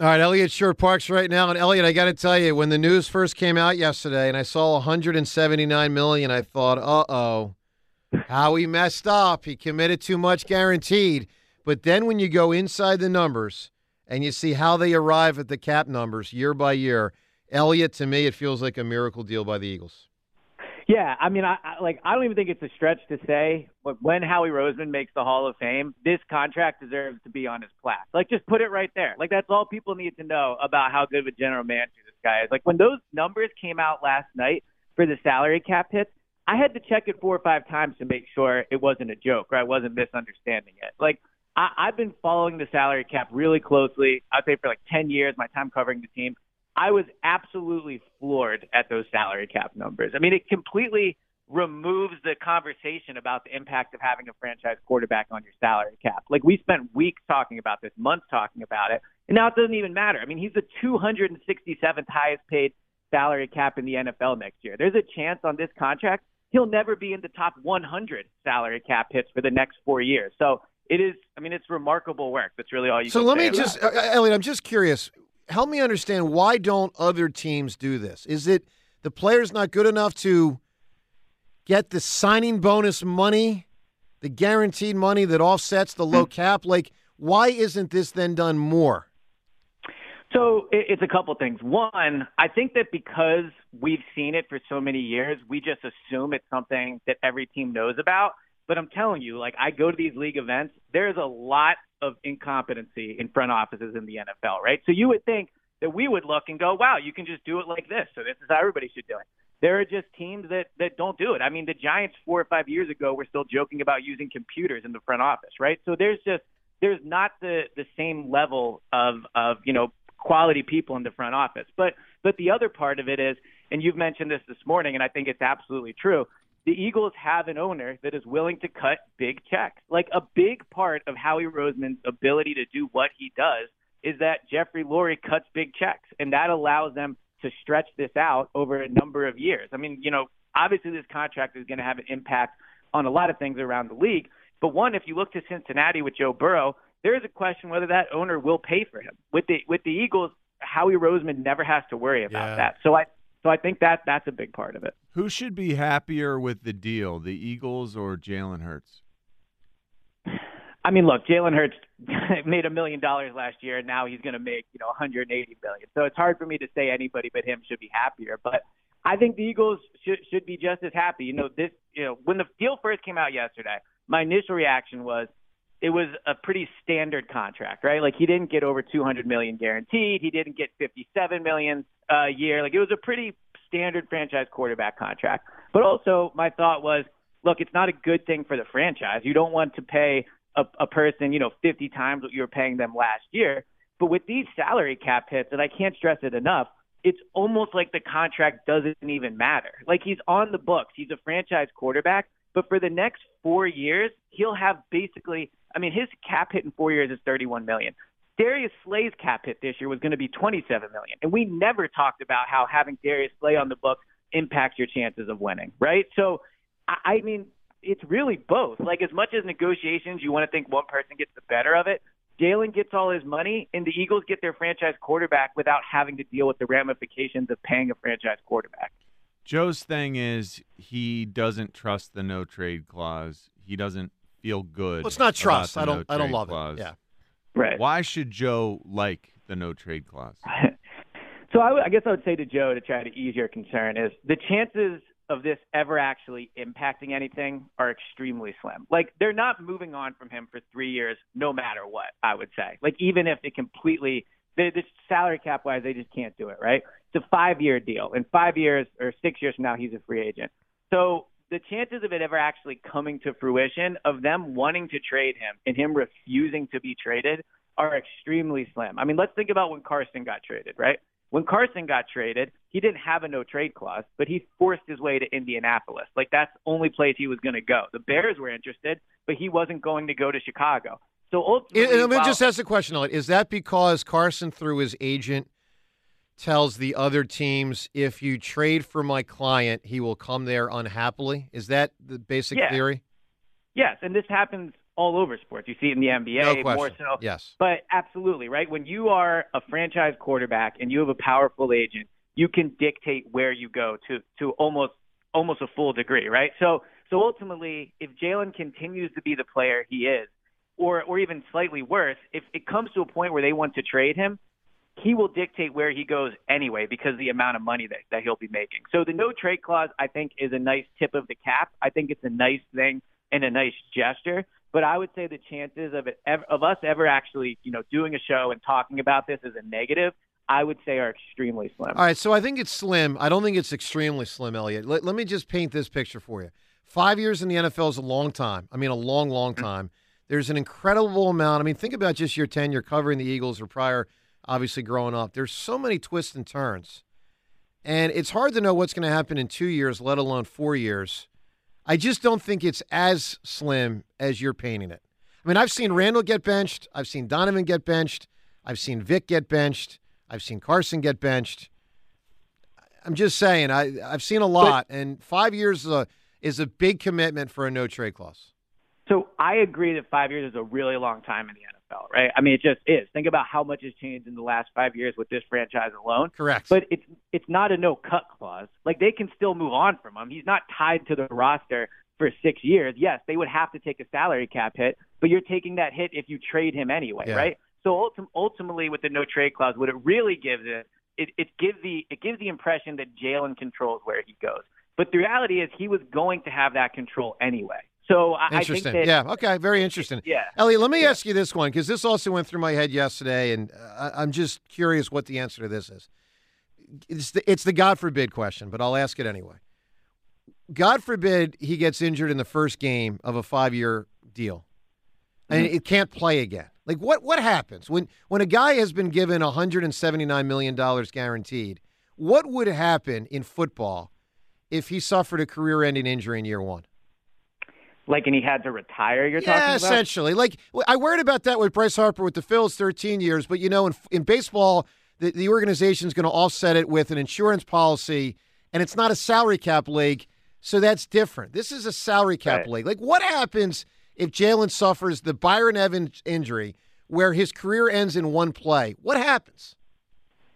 All right, Eliot Shorr-Parks right now. And Eliot, I got to tell you, when the news first came out yesterday and I saw 179 million, I thought, uh oh, how he messed up. He committed too much guaranteed. But then when you go inside the numbers and you see how they arrive at the cap numbers year by year, Eliot, to me, it feels like a miracle deal by the Eagles. Yeah, I mean, I, I like I don't even think it's a stretch to say, but when Howie Roseman makes the Hall of Fame, this contract deserves to be on his plaque. Like, just put it right there. Like, that's all people need to know about how good of a general manager this guy is. Like, when those numbers came out last night for the salary cap hits, I had to check it four or five times to make sure it wasn't a joke or I wasn't misunderstanding it. Like, I, I've been following the salary cap really closely. I'd say for like 10 years, my time covering the team. I was absolutely floored at those salary cap numbers. I mean, it completely removes the conversation about the impact of having a franchise quarterback on your salary cap. Like we spent weeks talking about this, months talking about it, and now it doesn't even matter. I mean, he's the 267th highest paid salary cap in the NFL next year. There's a chance on this contract he'll never be in the top 100 salary cap hits for the next 4 years. So, it is I mean, it's remarkable work. That's really all you so let me just uh, Eliot, I'm just curious. Help me understand why don't other teams do this? Is it the player's not good enough to get the signing bonus money, the guaranteed money that offsets the low hmm. cap? Like, why isn't this then done more? So it's a couple things. One, I think that because we've seen it for so many years, we just assume it's something that every team knows about. But I'm telling you, like I go to these league events, there's a lot of incompetency in front offices in the NFL, right? So you would think that we would look and go, wow, you can just do it like this. So this is how everybody should do it. There are just teams that that don't do it. I mean, the Giants four or five years ago were still joking about using computers in the front office, right? So there's just there's not the the same level of of you know quality people in the front office. But but the other part of it is, and you've mentioned this this morning, and I think it's absolutely true. The Eagles have an owner that is willing to cut big checks. Like a big part of Howie Roseman's ability to do what he does is that Jeffrey Lurie cuts big checks, and that allows them to stretch this out over a number of years. I mean, you know, obviously this contract is going to have an impact on a lot of things around the league. But one, if you look to Cincinnati with Joe Burrow, there is a question whether that owner will pay for him. With the with the Eagles, Howie Roseman never has to worry about Yeah. that. So I so I think that that's a big part of it. Who should be happier with the deal, the Eagles or Jalen Hurts? I mean, look, Jalen Hurts made a million dollars last year, and now he's going to make you know 180 million. So it's hard for me to say anybody but him should be happier. But I think the Eagles should should be just as happy. You know, this you know when the deal first came out yesterday, my initial reaction was it was a pretty standard contract, right? Like he didn't get over 200 million guaranteed. He didn't get 57 million a year. Like it was a pretty standard franchise quarterback contract. But also my thought was, look, it's not a good thing for the franchise. You don't want to pay a, a person, you know, 50 times what you were paying them last year. But with these salary cap hits, and I can't stress it enough, it's almost like the contract doesn't even matter. Like he's on the books. He's a franchise quarterback, but for the next four years, he'll have basically I mean, his cap hit in four years is 31 million. Darius Slay's cap hit this year was going to be 27 million, and we never talked about how having Darius Slay on the books impacts your chances of winning, right? So I, I mean, it's really both. Like as much as negotiations, you want to think one person gets the better of it. Jalen gets all his money, and the Eagles get their franchise quarterback without having to deal with the ramifications of paying a franchise quarterback. Joe's thing is he doesn't trust the no trade clause. He doesn't feel good. Well, it's not trust. I don't. I don't no-trade love clause. it. Yeah. Right. Why should Joe like the no trade clause? So I, I guess I would say to Joe to try to ease your concern is the chances of this ever actually impacting anything are extremely slim. Like they're not moving on from him for three years, no matter what. I would say, like even if it completely, the, the salary cap wise, they just can't do it. Right? It's a five year deal. In five years or six years from now, he's a free agent. So the chances of it ever actually coming to fruition, of them wanting to trade him and him refusing to be traded, are extremely slim. I mean, let's think about when Carson got traded, right? When Carson got traded, he didn't have a no trade clause, but he forced his way to Indianapolis. Like that's the only place he was going to go. The Bears were interested, but he wasn't going to go to Chicago. So ultimately, And- and let me while- just ask the question, Is that because Carson, through his agent, tells the other teams, if you trade for my client, he will come there unhappily? Is that the basic Yeah. theory? yes, and this happens all over sports. You see it in the NBA No more so. Yes. But absolutely, right? When you are a franchise quarterback and you have a powerful agent, you can dictate where you go to to almost almost a full degree, right? So so ultimately, if Jalen continues to be the player he is, or or even slightly worse, if it comes to a point where they want to trade him, he will dictate where he goes anyway because of the amount of money that, that he'll be making. So the no trade clause, I think, is a nice tip of the cap. I think it's a nice thing and a nice gesture. But I would say the chances of it ever, of us ever actually, you know, doing a show and talking about this as a negative, I would say are extremely slim. All right, so I think it's slim. I don't think it's extremely slim, Eliot. Let, let me just paint this picture for you. Five years in the NFL is a long time. I mean, a long, long mm. time. There's an incredible amount. I mean, think about just your tenure covering the Eagles or prior, obviously growing up. There's so many twists and turns. And it's hard to know what's going to happen in two years, let alone four years. I just don't think it's as slim as you're painting it. I mean, I've seen Randall get benched. I've seen Donovan get benched. I've seen Vic get benched. I've seen Carson get benched. I'm just saying, I, I've seen a lot, and five years is a, is a big commitment for a no trade clause. So I agree that five years is a really long time in the NFL, right? I mean, it just is. Think about how much has changed in the last five years with this franchise alone. Correct. But it's it's not a no cut clause. Like they can still move on from him. He's not tied to the roster for six years. Yes, they would have to take a salary cap hit, but you're taking that hit if you trade him anyway, Yeah. right? So ultim- ultimately, with the no trade clause, what it really gives it, it it gives the it gives the impression that Jalen controls where he goes. But the reality is, he was going to have that control anyway. So I, I think Interesting. that yeah. Okay. Very interesting. yeah. Eliot, let me ask you this one because this also went through my head yesterday, and uh, I- I'm just curious what the answer to this is. It's the, it's the God forbid question, but I'll ask it anyway. God forbid he gets injured in the first game of a five year deal and it can't play again. Like what what happens when when a guy has been given 179 million dollars guaranteed? What would happen in football if he suffered a career ending injury in year 1? Like, and he had to retire. You're yeah, talking about. essentially. Like I worried about that with Bryce Harper with the Phils, 13 years. But you know, in, in baseball, the, the organization is going to offset it with an insurance policy, and it's not a salary cap league, so that's different. This is a salary cap Right. league. Like, what happens if Jalen suffers the Byron Evans injury, where his career ends in one play? What happens?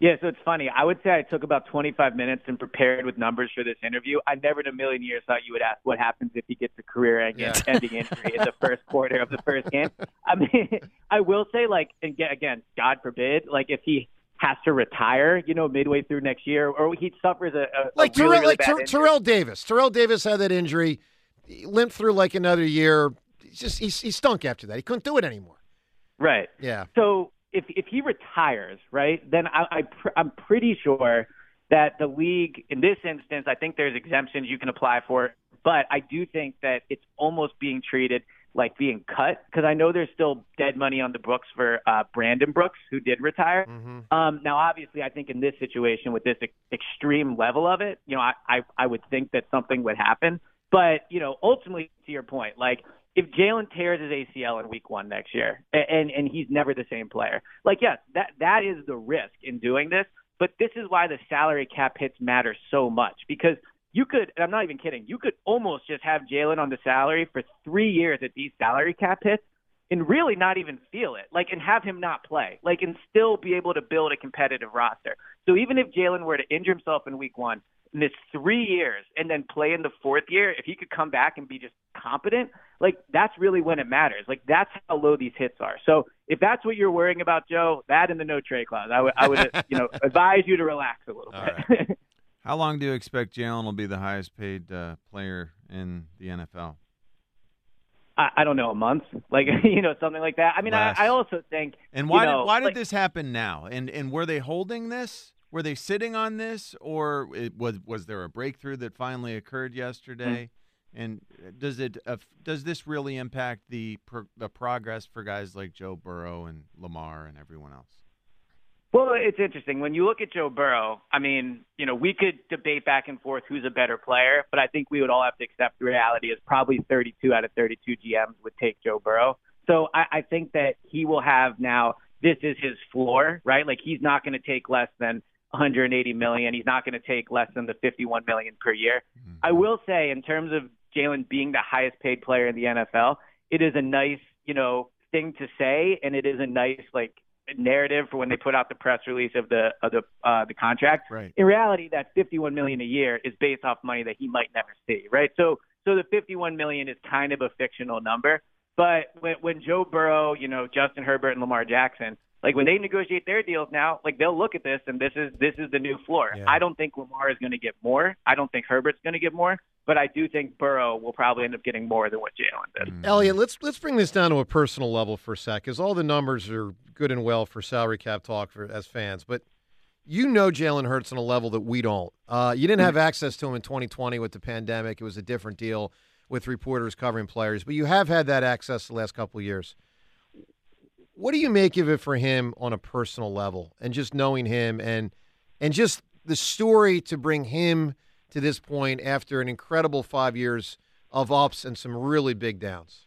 Yeah, so it's funny. I would say I took about 25 minutes and prepared with numbers for this interview. I never in a million years thought you would ask what happens if he gets a career-ending Yeah. injury in the first quarter of the first game. I mean, I will say, like, again, God forbid, like if he has to retire, you know, midway through next year, or he suffers a, a Like really, Terrell, really like Ter- Terrell Davis. Terrell Davis had that injury, he limped through like another year. He's just he, he stunk after that. He couldn't do it anymore. Right. Yeah. So if if he retires, right, then I, I pr- I'm pretty sure that the league, in this instance, I think there's exemptions you can apply for, but I do think that it's almost being treated like being cut because I know there's still dead money on the books for uh, Brandon Brooks, who did retire. Um, now, obviously, I think in this situation with this ex- extreme level of it, you know, I, I I would think that something would happen. But you know, ultimately, to your point, like if Jalen tears his ACL in Week One next year, and and he's never the same player, like yes, that that is the risk in doing this. But this is why the salary cap hits matter so much because you could, and I'm not even kidding, you could almost just have Jalen on the salary for three years at these salary cap hits and really not even feel it, like, and have him not play, like, and still be able to build a competitive roster. So even if Jalen were to injure himself in week one, miss three years, and then play in the fourth year, if he could come back and be just competent, like, that's really when it matters. Like, that's how low these hits are. So if that's what you're worrying about, Joe, that and the no trade clause, I would, I would, you know, advise you to relax a little All bit. right. How long do you expect Jalen will be the highest paid uh, player in the NFL? I, I don't know, a month, like you know, something like that. I mean, I, I also think, And you why know, did why did like- this happen now? And and were they holding this? Were they sitting on this, or it was was there a breakthrough that finally occurred yesterday? Hmm. And does it uh, does this really impact the pro- the progress for guys like Joe Burrow and Lamar and everyone else? Well, it's interesting when you look at Joe Burrow. I mean, you know, we could debate back and forth who's a better player, but I think we would all have to accept the reality is probably 32 out of 32 GMs would take Joe Burrow. So I, I think that he will have now. This is his floor, right? Like he's not going to take less than 180 million. He's not going to take less than the 51 million per year. I will say, in terms of Jalen being the highest paid player in the NFL, it is a nice, you know, thing to say, and it is a nice like narrative for when they put out the press release of the of the uh, the contract. Right. In reality, that 51 million a year is based off money that he might never see, right? So so the 51 million is kind of a fictional number. But when, when Joe Burrow, you know, Justin Herbert and Lamar Jackson, like when they negotiate their deals now, like they'll look at this and this is this is the new floor. Yeah. I don't think Lamar is going to get more. I don't think Herbert's going to get more, but I do think Burrow will probably end up getting more than what Jalen did. Eliot, let's let's bring this down to a personal level for a sec, because all the numbers are good and well for salary cap talk for as fans, but you know Jalen Hurts on a level that we don't. Uh, you didn't have access to him in 2020 with the pandemic; it was a different deal with reporters covering players, but you have had that access the last couple of years. What do you make of it for him on a personal level, and just knowing him, and and just the story to bring him to this point after an incredible five years of ups and some really big downs?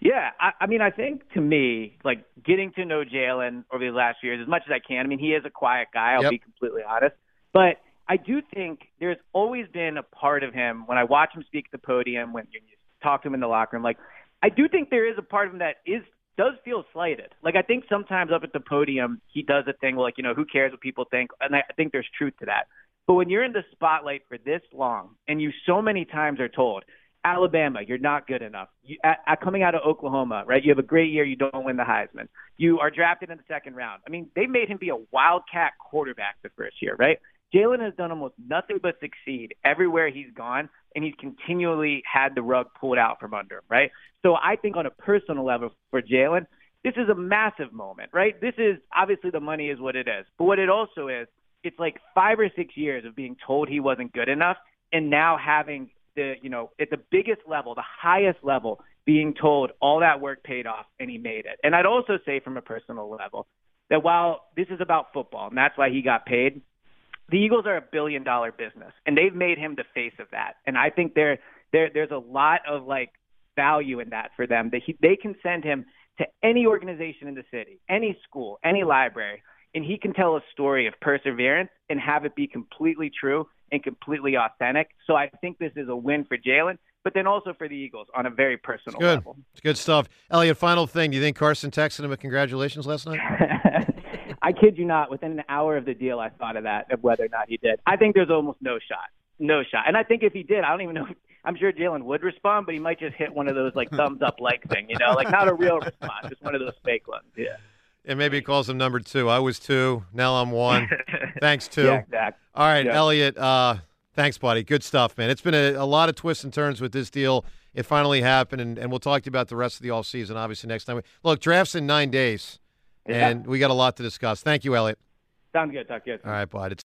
Yeah, I, I mean, I think to me, like getting to know Jalen over the last few years as much as I can. I mean, he is a quiet guy. I'll Yep. be completely honest, but I do think there's always been a part of him when I watch him speak at the podium, when you talk to him in the locker room. Like, I do think there is a part of him that is does feel slighted. Like, I think sometimes up at the podium, he does a thing like, you know, who cares what people think, and I think there's truth to that. But when you're in the spotlight for this long, and you so many times are told, Alabama, you're not good enough. You, at, at coming out of Oklahoma, right? You have a great year, you don't win the Heisman. You are drafted in the second round. I mean, they made him be a wildcat quarterback the first year, right? Jalen has done almost nothing but succeed everywhere he's gone, and he's continually had the rug pulled out from under him, right? So I think on a personal level for Jalen, this is a massive moment, right? This is obviously the money is what it is, but what it also is, it's like five or six years of being told he wasn't good enough, and now having the you know at the biggest level, the highest level, being told all that work paid off and he made it. And I'd also say from a personal level that while this is about football and that's why he got paid, the Eagles are a billion dollar business and they've made him the face of that. And I think there there there's a lot of like value in that for them that he, they can send him to any organization in the city, any school, any library, and he can tell a story of perseverance and have it be completely true and completely authentic. So I think this is a win for Jalen, but then also for the Eagles on a very personal Good. level. It's good stuff. Eliot, final thing. Do you think Carson texted him a congratulations last night? I kid you not, within an hour of the deal, I thought of that, of whether or not he did. I think there's almost no shot. No shot. And I think if he did, I don't even know. I'm sure Jalen would respond, but he might just hit one of those like thumbs up like thing, you know, like not a real response, just one of those fake ones. Yeah. And maybe he calls him number two. I was two. Now I'm one. Thanks, two. Yeah, exactly. All right, Yeah. Eliot. Uh, thanks, buddy. Good stuff, man. It's been a, a lot of twists and turns with this deal. It finally happened, and, and we'll talk to you about the rest of the offseason, obviously, next time. Look, draft's in nine days, Yeah. and we got a lot to discuss. Thank you, Eliot. Sounds good. Talk good. All right, bud. It's